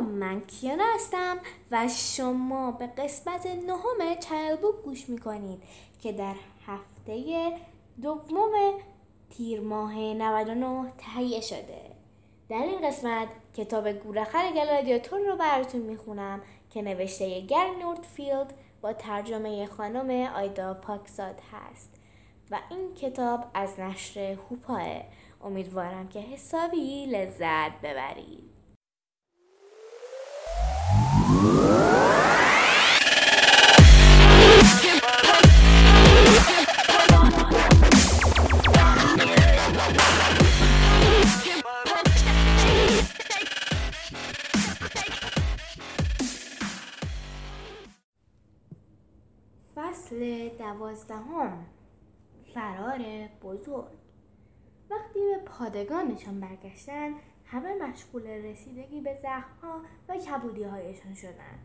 سلام من کیانا هستم و شما به قسمت نهم چایل بوک گوش می‌کنید که در هفته دوم تیر ماه 99 تهیه شده. در این قسمت کتاب گورخر گلادیاتور رو براتون می‌خونم که نوشته گر نورتفیلد با ترجمه خانم آیدا پاکزاد هست. و این کتاب از نشر هوپاه. امیدوارم که حسابی لذت ببرید. دوازدهم. فرار بزرگ. وقتی به پادگانشان برگشتن همه مشغول رسیدگی به زخمها و کبودی هایشان شدند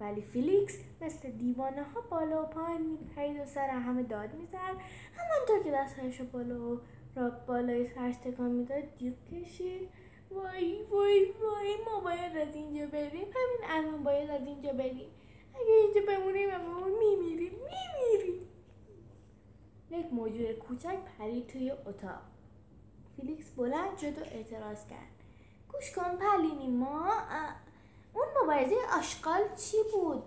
ولی فیلیکس مثل دیوانه ها بالا و پایین میپرید و سر همه داد می‌زد. همانطور که دستهایش بالا و را بالای سرش تکان می‌داد جیب کشید. وای وای وای ما باید از اینجا بریم. همین الان باید از اینجا بریم. اگه اینجا بمونیم بمون. موجود کوچک پرید توی اتاق. فیلیکس بلند شد و اعتراض کرد. گوش کن پلینی ما اون مبارزه آشغال چی بود؟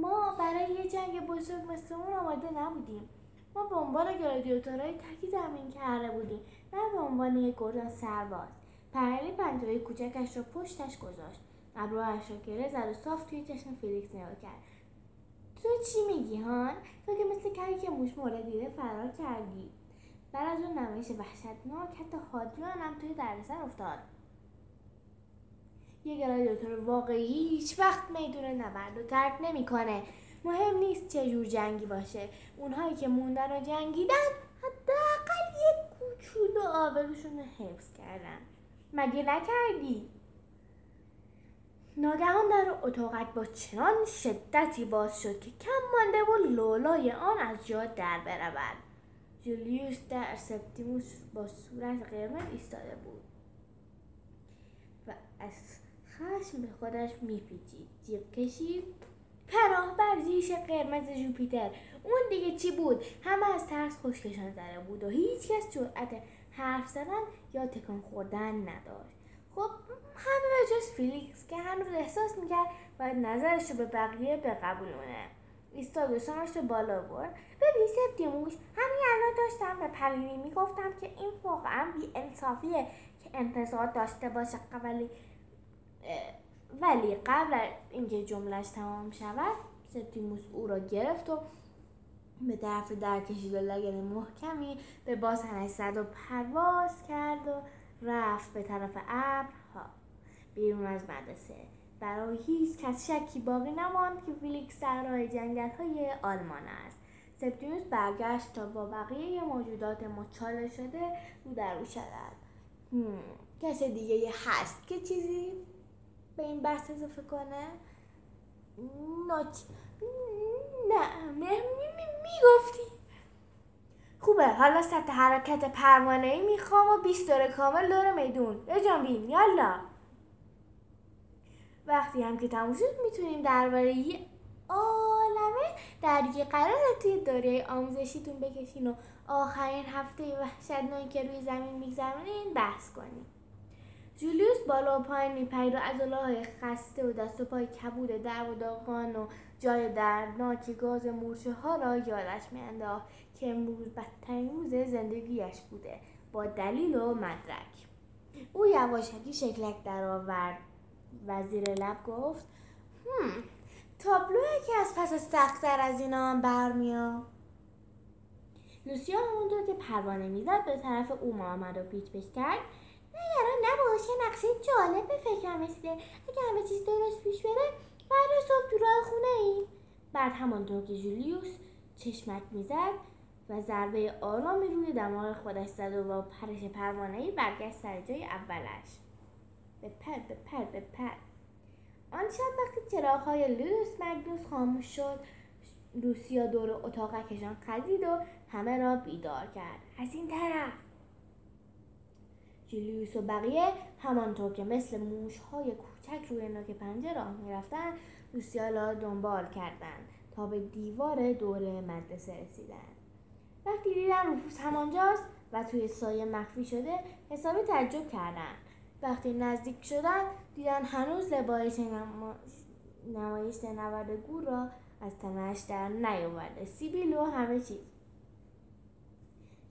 ما برای یه جنگ بزرگ مثل اون آماده نبودیم. ما به عنوان گلادیاتورهای تکی تمرین کرده بودیم نه به عنوان یک گردان سرباز. پرلی پنجره کوچکش را پشتش گذاشت. ابروهاش را گره زد و صاف توی چشم فیلیکس نگاه کرد. تو چی میگی هان؟ تو که مثل کاری که موش مورد دیده فرار کردی. بعد از اون نمایش وحشتناک حتی هادیان هم توی دردسر افتاد. یه گلادیاتور واقعی هیچ وقت میدون نبرد و ترک نمی‌کنه. مهم نیست چه جور جنگی باشه. اونهایی که موندن و جنگیدن حداقل یک کوچولو آبروشون رو حفظ کردن. مگه نکردی؟ ناگهان در اتاقک با چنان شدتی باز شد که کم مانده و لولای آن از جا در برود. جولیوس در سپتیموس با صورت قرمز ایستاده بود و از خشم به خودش میپیچید. جیب کشید. پناه بر زیش قرمز جوپیتر. اون دیگه چی بود؟ همه از ترس خشکشان زده بود و هیچکس جرأت حرف زدن یا تکان خوردن نداشت. خب همه به جز فیلیکس که هنوز احساس می‌کرد باید نظرش رو به بقیه بقبولونه ایستاد و سرش رو بالا برد. ببین سپتیموس همین الان داشتم به پلینی می‌گفتم که این واقعا بی انصافیه که انتظار داشته باشه ولی ولی قبل اینکه جملش تمام شود سپتیموس او را گرفت و به طرف در کشید و لگد محکمی به باسنش زد و پرواز کرد و رفت به طرف ابرها. بیرون از مدرسه. برای هیچ کس شکی باقی نماند که فیلیکس در راه جنگل های آلمان است. سپتیموس برگشت تا با بقیه موجودات مچاله شده رو در رو شود کس دیگه هست که چیزی به این بحث اضافه کنه؟ نه می‌گفتی. خوبه حالا سطح حرکت پروانه ای می‌خوام و 20 دور کامل دور میدون. بین یالا. وقتی هم که تموم شد می‌تونیم درباره یه عالمه درگی قرار توی دوره آموزشیتون بکشین و آخرین هفته وحشتناکی که روی زمین میگذرونین بحث کنیم. جولیوس بالا و پایین میپرید و خسته و دست و پای کبود در و داغان و جای دردناک گاز مورچه ها را یادش میانداخت که امروز بدترین روز زندگیش بوده با دلیل و مدرک. او یواشکی شکلک درآورد و زیر لب گفت هم تابلو که از پس سختتر از اینا هم برمیاد. لوسیا همونطور که پروانه می‌زد به طرف او آمد و پیچ پیش کرد. نگران نباشه نقشه جالب به فکرم رسیده. اگه همه چیز درست پیش بره بعد صبح تو راه خونه ای بعد همانطور که جولیوس چشمک می‌زد و ضربه آرامی روی دماغ خودش زد و با پرش پروانه ای برگشت سر جای اولش. بپر بپر بپر آن شب وقتی های لوس مگنوس خاموش شد لوسیا دور اتاقکشان خزید و همه را بیدار کرد. از این طرف جولیوس و بقیه همانطور که مثل موشهای کوچک روی نوک پنجه راه می‌رفتن لوسیا دنبال کردند تا به دیوار دور مدرسه رسیدن. وقتی دیدن روفوس همانجاست و توی سایه مخفی شده حسابی تعجب کردن. وقتی نزدیک شدن دیدن هنوز لبایش نمایش نورد گور را از تنش در نیاورده. سیبیل و همه چیز.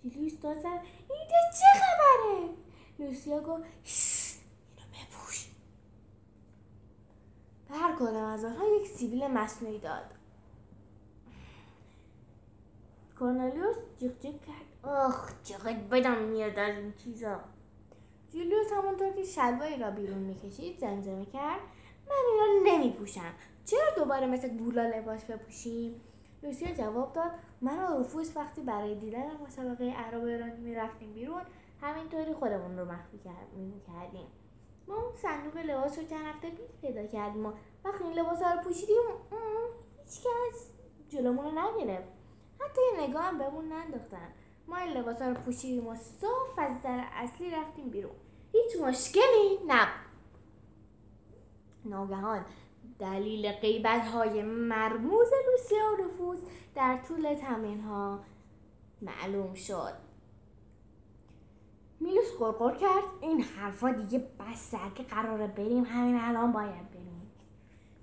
جولیوس داد اینجا چه خبره؟ لوسیا گفت اینو بپوش. به هر کدام از آنها یک سیبیل مصنوعی داد. کورنلیوس جیغ جیغ کرد. آخ چقدر بدم میاد از این چیزا. جولیوس همونطور که شلوایی را بیرون می‌کشید زمزمه کرد. من اینا نمیپوشم. چرا دوباره مثل گولا لباس بپوشیم؟ لوسیا جواب داد. من و روفوس وقتی برای دیدن مسابقه عرب ایرانی می‌رفتیم بیرون همینطوری خودمون رو مخفی کردیم. ما اون صندوق لباس رو چند هفته پیش پیدا کردیم ما وقتی این لباس رو پوشیدیم هیچکس جلومون رو نگرفت. حتی یه نگاه هم بهمون ننداختن. ما این لباس رو پوشیدیم و صاف از در اصلی رفتیم بیرون. هیچ مشکلی نبود ناگهان دلیل قیبت های مرموز لوسیا و رفوز در طول تمرین ها معلوم شد. میلوس قرقر کرد. این حرفا دیگه بسه که قراره بریم. همین الان باید بریم.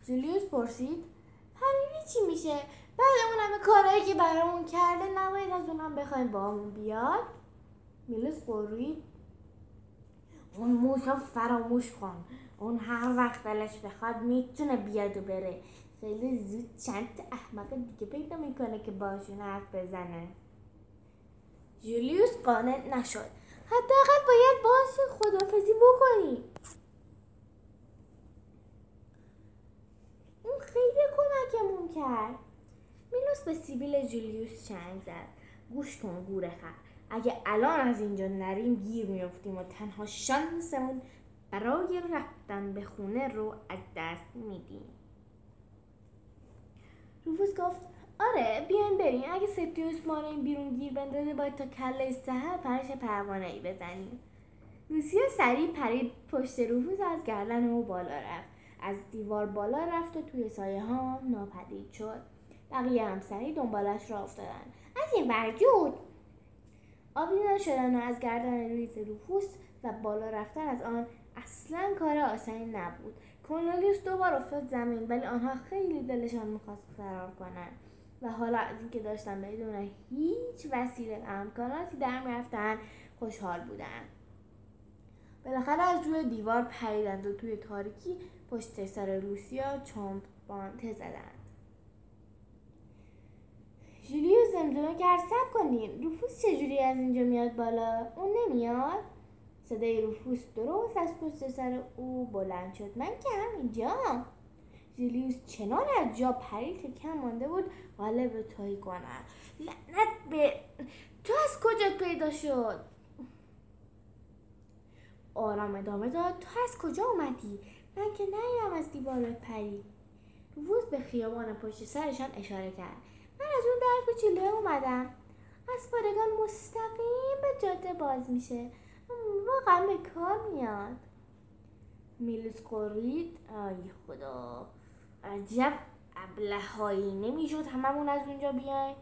زولیوس پرسید پرینی چی میشه؟ بعد اون همه کارهایی که برامون کرده نباید از اونم بخوایم با همون بیاد؟ میلوس قروید اون موشا فراموش کن. اون هر وقت دلش بخواد می‌تونه بیاد و بره. خیلی زود چند احمق دیگه پیدا می‌کنه که باشون حرف بزنه. جولیوس قانع نشد. حداقل باید باش خدافزی بکنیم اون خیلی کمکمون کرد. میلوس به سیبیل جولیوس چنگ زد. گوش کن گوره خر. اگه الان از اینجا نریم گیر میفتیم و تنها شانسمون برای رفتن به خونه رو از دست میدیم. روفوس گفت آره بیاین بریم. اگه سپتیوس ما این بیرون گیر بندازه باید تا کله سهر پرش پروانه ای بزنیم. لوسیا سریع پرید پشت روفوس از گردن او بالا رفت. از دیوار بالا رفت و توی سایه ها ناپدید شد. بقیه هم سریع دنبالش را افتادن. از این برجود آویزان شدن از گردن ریز روفوس و بالا رفتن از آن اصلا کار آسانی نبود. کورنلیوس دوبار افتاد زمین ولی آنها خیلی دلشان می‌خواست فرار کنند. و حالا از اینکه داشتن بدون هیچ وسیله امکاناتی در می‌رفتن خوشحال بودند بالاخره از روی دیوار پریدند و توی تاریکی پشت سر روسیا چومپ بانته زدند. جولیو زمزمه کرد سب کنین. روفوس چجوری از اینجا میاد بالا؟ اون نمیاد؟ صدای روفوس درست از پشت سر او بلند شد. من که همینجا جولیوس چنان از جا پرید که کم مانده بود غالب تایی کنن لعنت به تو از کجا پیدا شد؟ آرام ادامه داد. تو از کجا اومدی؟ من که نیدم از دیوار پری. روز به خیابان پشت سرشان اشاره کرد. من از اون در کوچولو اومدم. از پادگان مستقیم به جاده باز میشه. واقعا به کار میاد. میلوس قرید ای خدا. عجب ابلهایی. نمی‌شد هممون از اونجا بیایم.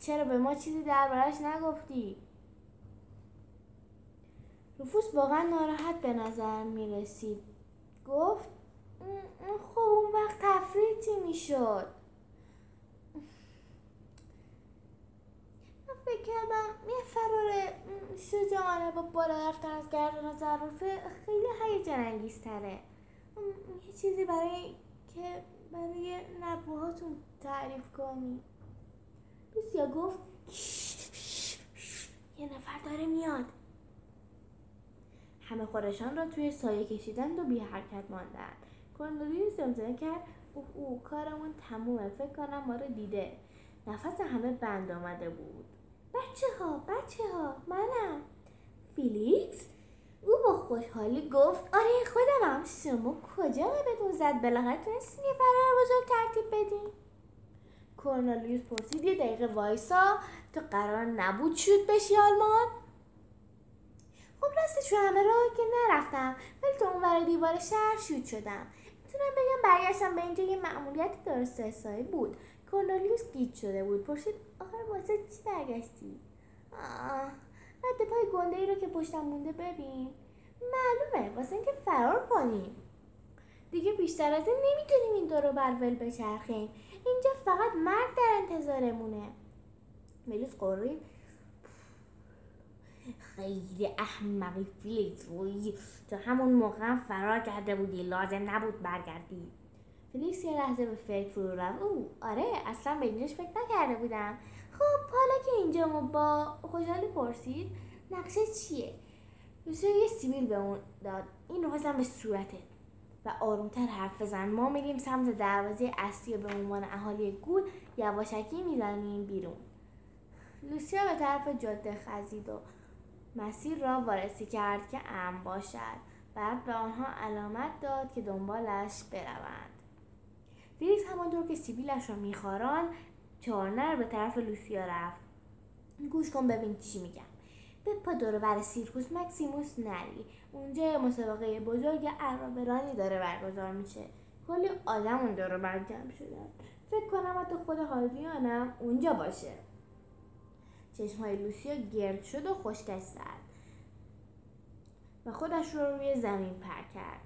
چرا به ما چیزی دربارش نگفتی؟ رفوس واقعا ناراحت به نظر می‌رسید. گفت خب اون وقت تفریح چی می‌شد؟ فکر کردم یه فرار شجاعانه با بالا رفتن از گردن ظرافه خیلی هیجان انگیزتره. یه چیزی برای که برای نبوهاتون تعریف کنی. لوسیا گفت یه نفر داره میاد. همه خورشان را توی سایه کشیدند و بی حرکت ماندند. کورنلیوس زمزمه کرد اوه او کارمون تمومه فکر کنم ما رو دیده. نفس همه بند آمده بود. بچه ها بچه ها منم. فیلیکس؟ او با خوشحالی گفت آره خودمم شما کجا بدون زد بالاخره تونستین یه فرار بزرگ ترتیب بدین؟ کورنلیوس پرسید یه دقیقه وایسا تو قرار نبود شد بشی آلمان؟ خب راستش رو همه راه که نرفتم ولی تو اونور دیوار شهر شوت شدم. می‌تونم بگم برگشتم به اینجا یه معمولیت درست حسابی بود. کورنلیوس گیج شده بود. پرسید آخر واسه چی برگشتی؟ آه. رد پای گنده ای رو که پشتم مونده ببین. معلومه واسه اینکه فرار کنیم. دیگه بیشتر از این نمی‌تونیم این دورو بر ول بچرخیم. اینجا فقط مرگ در انتظارمونه. ملیس غرید خیلی احمقی فیلیکس روی. تو همون موقع فرار کرده بودی. لازم نبود برگردی. فلیکس یه لحظه به فکر فرو رفت. او آره اصلا به اینجاش فکر نکرده بودم. خب حالا که اینجا با خوشحالی پرسید نقشه چیه؟ لوسیو یه سیبیل به اون داد. این رو به صورتت. و آرومتر حرف بزن. ما میریم سمت دروازه اصلی به عنوان اهالی گول یواشکی می‌زنیم بیرون. لوسیا به طرف جاده خزید و مسیر را وارسی کرد که امن باشد. بعد به آنها علامت داد که دنبالش بروند. فیلیکس همانطور که سیبیلش را میخاراند به طرف لوسیا رفت. گوش کن ببین چی میگم. به پا دور بر سیرکوس مکسیموس نری. اونجا مسابقه بزرگ ارابه‌رانی داره برگزار میشه. کلی آدم اون دور بر جمع شدن فکر کنم حتی خود هادریانم اونجا باشه. چشمهای لوسیا گرد شد و خشکش زد. و خودش رو روی زمین پرت کرد.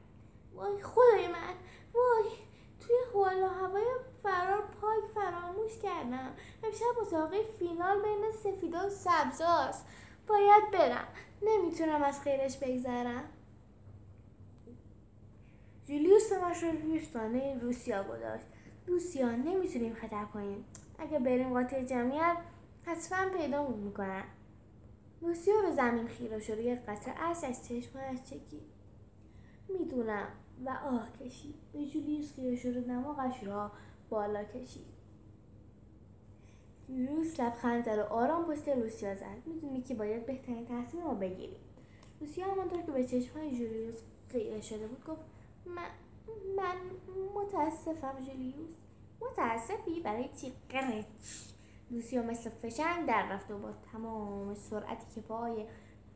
وای خدای من. وای. توی حال و هوای فرار پاک فراموش کردم. امشب مسابقه فینال بین سفیدا و سبزاست باید برم. نمی‌تونم از خیرش بگذرم. جولیوس سمش رو روسیا گذاشت. روسیا نمی‌تونیم خطر کنیم. اگه بریم قاطع جمعیت حتما پیدا می‌کنن. لوسیا به زمین خیره شد یه قطره از چشمهایش چکید. می‌دونم. و آه کشید. به جولیوس خیره شد دماغش را بالا کشید. جولیوس لبخند زد و آرام پشت لوسیا زد. می‌دونی که باید بهترین تصمیم رو بگیریم. لوسیا همانطور که به چشمهای جولیوس خیره شده بود گفت من من متاسفم جولیوس. متاسفی؟ برای چی قرچ؟ لوسیا مثل فشنگ در رفت و با تمام سرعتی که پای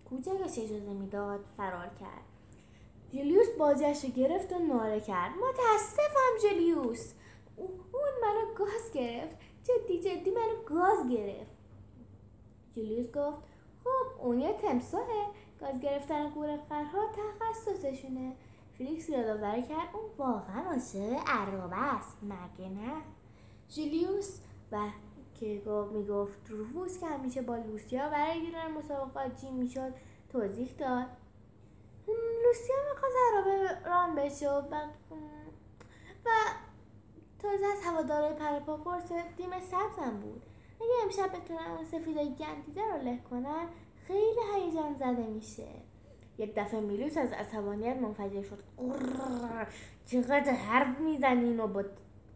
کوچکش اجازه می‌داد فرار کرد. جولیوس بازیش رو گرفت و ناره کرد. متاسفم جولیوس اون منو گاز گرفت. جدی جدی منو گاز گرفت. جولیوس گفت خب اون یه تمساهه گاز گرفتن فرها تخصصشونه. فلیکس یادآوری کرد اون واقعا عاشق عرابه است. مگه نه؟ جولیوس و که می‌گفت روفوس که همیشه با لوسیا برای دیدن مسابقات جیم می‌شد توضیح داد. لوسیا می‌خواست عرابه ران بشه و و تازه از هوادارای پرپا پرسه تیم سبزم بود. اگه امشب بتونن اون سفیدای گندیده رو له کنن خیلی هیجان زده میشه. یک دفعه میلوس از عصبانیت منفجر شد. چقدر حرف می‌زنین و با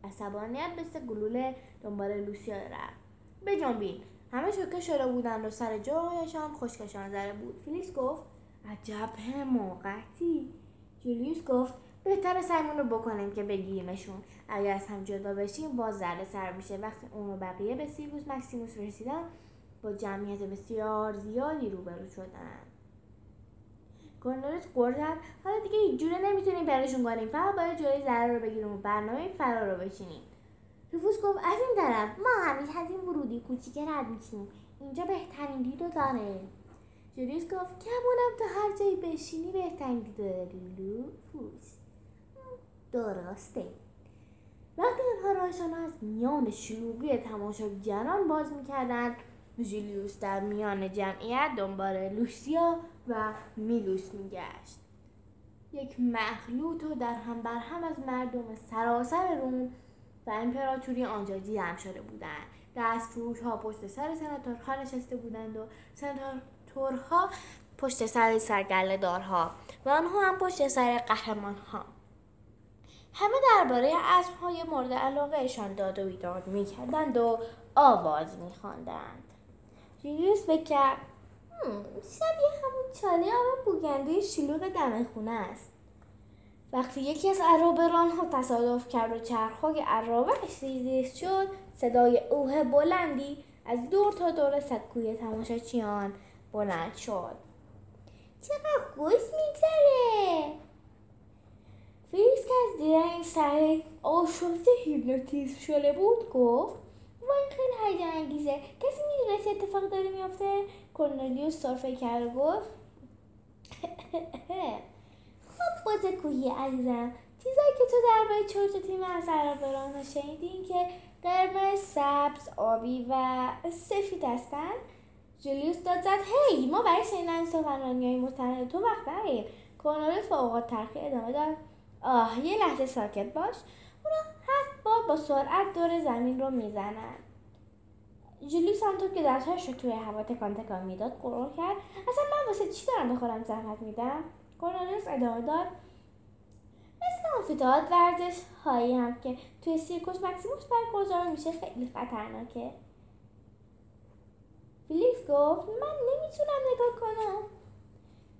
عصبانیت مثل گلوله دنبال لوسیا رفت. بجنبین همه شوکه شده بودند و سر جایشان خشکشان زده بود. فلیکس گفت عجب حماقتی جولیوس گفت بهتر سعیمون رو بکنیم که بگیریمشون. اگر از هم جدا بشیم باز زرد سر میشه. وقتی اون و بقیه به سیروس مکسیموس رسیدن با جمعیت بسیار زیادی روبرو شدن. کورنلیوس قرد حالا دیگه هیچ جوره نمی‌تونیم برشون کنیم فقط باید جلوی ضرر رو بگیریم و برنامه فرار رو بچینیم. رفوس گفت از این طرف ما همیشه از این ورودی کوچیکه رد میشیم اینجا بهترین دید داره. جولیوس گفت کمونم تا هر جایی بشینی بهترین داری لوفوس. درسته. وقتی آنها راهشان از میان شلوغی تماشاگران باز می‌کردند جولیوس در میان جمعیت دنبال لوسیا و میلوس میگشت. یک مخلوط و در هم بر هم از مردم سراسر روم و امپراتوری آنجا جمع شده بودند. دست فروش ها پشت سر سناتورها نشسته بودند و سناتورها پشت سر سرگله دارها و آنها هم پشت سر قهرمان ها همه درباره های مورد علاقهشان داد و بیداد می‌کردند و آواز میخواندند. جولیوس بکرد شبیه همون چاله آب بوگنده شلوغ دم خونه است. وقتی یکی از عرابران ها تصادف کرد و چرخهای عرابش ریزیز شد صدای اوه بلندی از دور تا دور سکوی تماشاچیان بلند شد. چقدر خوش میگذره. فریس که از دیدن این سر آشفته هیپنوتیزم شده بود گفت وای خیلی هیجان انگیزه. کسی می‌دونه چه اتفاق داره میافته؟ کرنلیوس سرفه کرد و گفت خب باز کوهی عزیزم چیزایی که تو درباره چرت تیم از سرابران شنیدین که قرمز سبز آبی و سفید هستن؟ جولیوس داد زد هی ما برای شنیدن سخنرانی های مستند تو وقت نداریم کرنلیوس با اوقات ترخی ادامه داد آه یه لحظه ساکت باش اونا هفت بار با سرعت دور زمین رو می‌زنن. جولیوس همونطور که دستهاش رو توی هوا تکان تکان می‌داد غرغر کرد. اصلا من واسه چی دارم به خودم زحمت میدم؟ کرنلیوس ادامه داد مثل آمفی‌تئاتر ورزش هایی هم که توی سیرکوس مکسیموس برگزار میشه خیلی خطرناکه. فیلیکس گفت من نمی‌تونم نگاه کنم.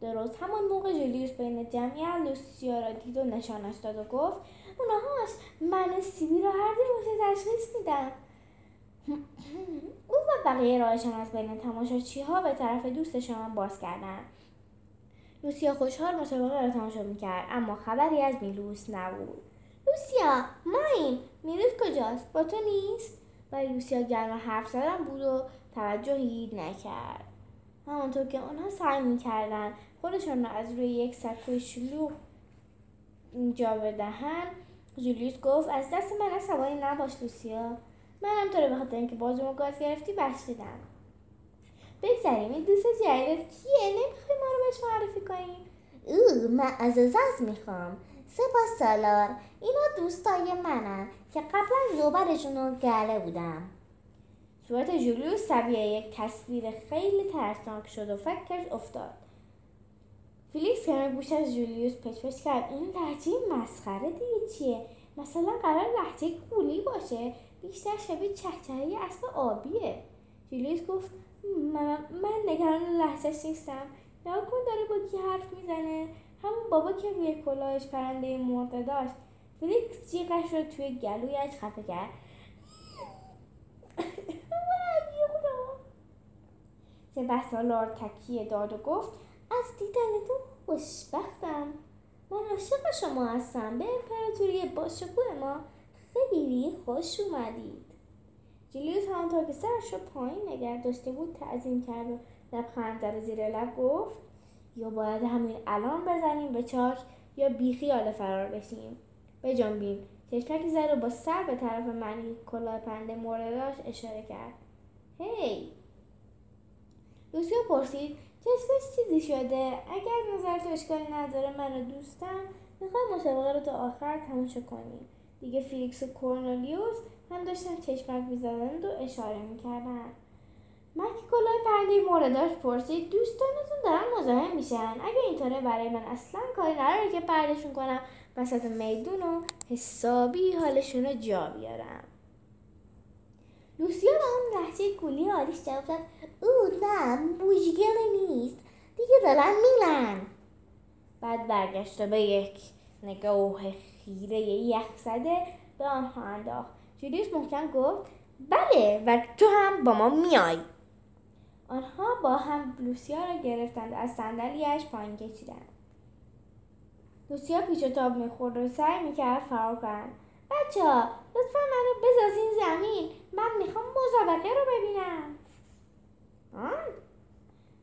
درست همان موقع جولیوس بین جمعیت لوسیا را دید و نشانش داد و گفت اونهاش من سیبی را هر دو تشخیص میدم. او و بقیه راهشان از بین تماشاچی ها به طرف دوستشان باز کردن لوسیا خوشحال مسابقه را تماشا می‌کرد اما خبری از میلوس نبود. لوسیا مایم میلوس کجاست؟ با تو نیست؟ ولی لوسیا گرم حرف زدن بود و توجهی نکرد. همانطور که آنها سعی می‌کردند خودشان را از روی یک سکوی شلوغ اینجا بدهند جولیوس گفت از دست من عصبانی نباش لوسیا. منم تو رو به خاطر اینکه بازومو گاز گرفتی بخشیدم. بگذریم این دوست جدیدت کیه؟ نمی‌خوای ما رو بهش معرفی کنیم او من از ازاز می‌خوام. سپاس سالار. اینا دوستای منن که قبلا زوبرشون رو گله بودم صورت جولیوس سویه یک تصویر خیلی ترسناک شد و فکرش افتاد. فیلیکس کنار گوش از جولیوس پچ پچ کرد این لهجه مسخره دیگه چیه؟ مثلا قراره لهجه گلی باشه بیشتر شبیه چهچهه اسب آبیه. جولیوس گفت من, من نگران لهجه‌ش نیستم. نگاه کن داره با کی حرف می‌زنه. همون بابا که روی کلاهش پرنده مرده داشت. فلیکس جیغش رو توی گلویش خفه کرد. سپه تکیه داد و گفت از دیدن تو خوشبختم. من عاشق شما هستم. به امپراتوری باشکوه ما خیلی خوش اومدید. جلیوس همانطور که سرش رو پایین نگه داشته بود تعظیم کرد و لبخند در زیر لب گفت یا باید همین الان بزنیم به چاک یا بیخیال فرار بشیم. جنبیم چشمکی زد و با سر به طرف منی کلاه پنده مورداش اشاره کرد. هی! لوسیا پرسید جسمش چیزی شده؟ اگر نظر تو اشکالی نداره من رو دوستم می‌خوام مسابقه رو تا آخر تماشا کنیم دیگه فیلیکس و کورنلیوس هم داشتن چشمک می‌زدند و اشاره می‌کردن. مکی کلاه پرنده مورداش پرسید دوستانتون دارن مزاحم میشن. اگه اینطوره برای من اصلا کاری نداره که پردشون کنم وسط میدون و حسابی حالشون رو جا بیارم. لوسیا با اون لحجه گولی آلیش جواب داد او نه بوشگل نیست. دیگه دارن میلن. بعد برگشت به یک نگاه خیره یخ زده به آنها انداخت. جولیوس محکم گفت بله و تو هم با ما میای. آنها با هم لوسیا را گرفتند از صندلیاش پایین کشیدند. لوسیا پیچ و تاب می‌خورد و سعی می‌کرد فرار کنند بچه ها لطفا منو بزازین زمین. من می‌خوام مسابقه رو ببینم. آن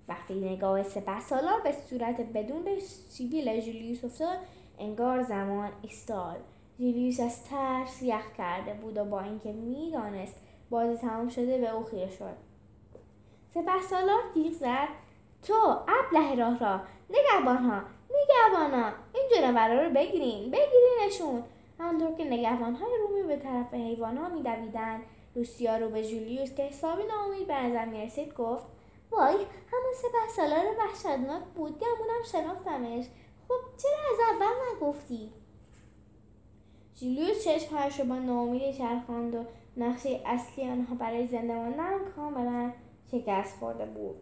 وقتی نگاه سپه سالار به صورت بدون سیبیل جولیوس افتاد انگار زمان ایستاد. جولیوس از ترس یخ کرده بود و با اینکه می‌دانست بازی تمام شده به او خیره شد. سپه سالار تیغ زد. تو ابله راه را. نگهبان ها نگهبان ها این جنورا رو بگیرین. بگیرینشون. همانطور که نگهبان های رومی به طرف حیوان ها میدویدند. لوسیا رو به جولیوس که حسابی ناامید به نظر می‌رسید گفت وای همون سپه سالار وحشتناک بود گمونم شناختمش. خب چرا از اول نگفتی؟ جولیوس چشمهایش رو با ناامیدی چرخاند و نقشه اصلی آنها برای زنده ماندن کاملا شکست خورده بود.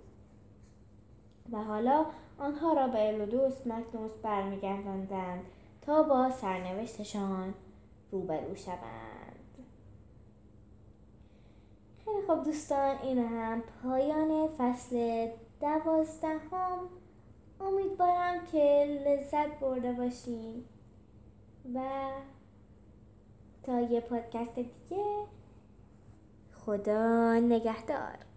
و حالا آنها را به الودوس مکنوس برمیگرداندند تا با سرنوشتشان روبرو شوند. خوب دوستان این هم پایان فصل دوازدهم. امیدوارم که لذت برده باشین. و تا یه پادکست دیگه خدا نگهدار.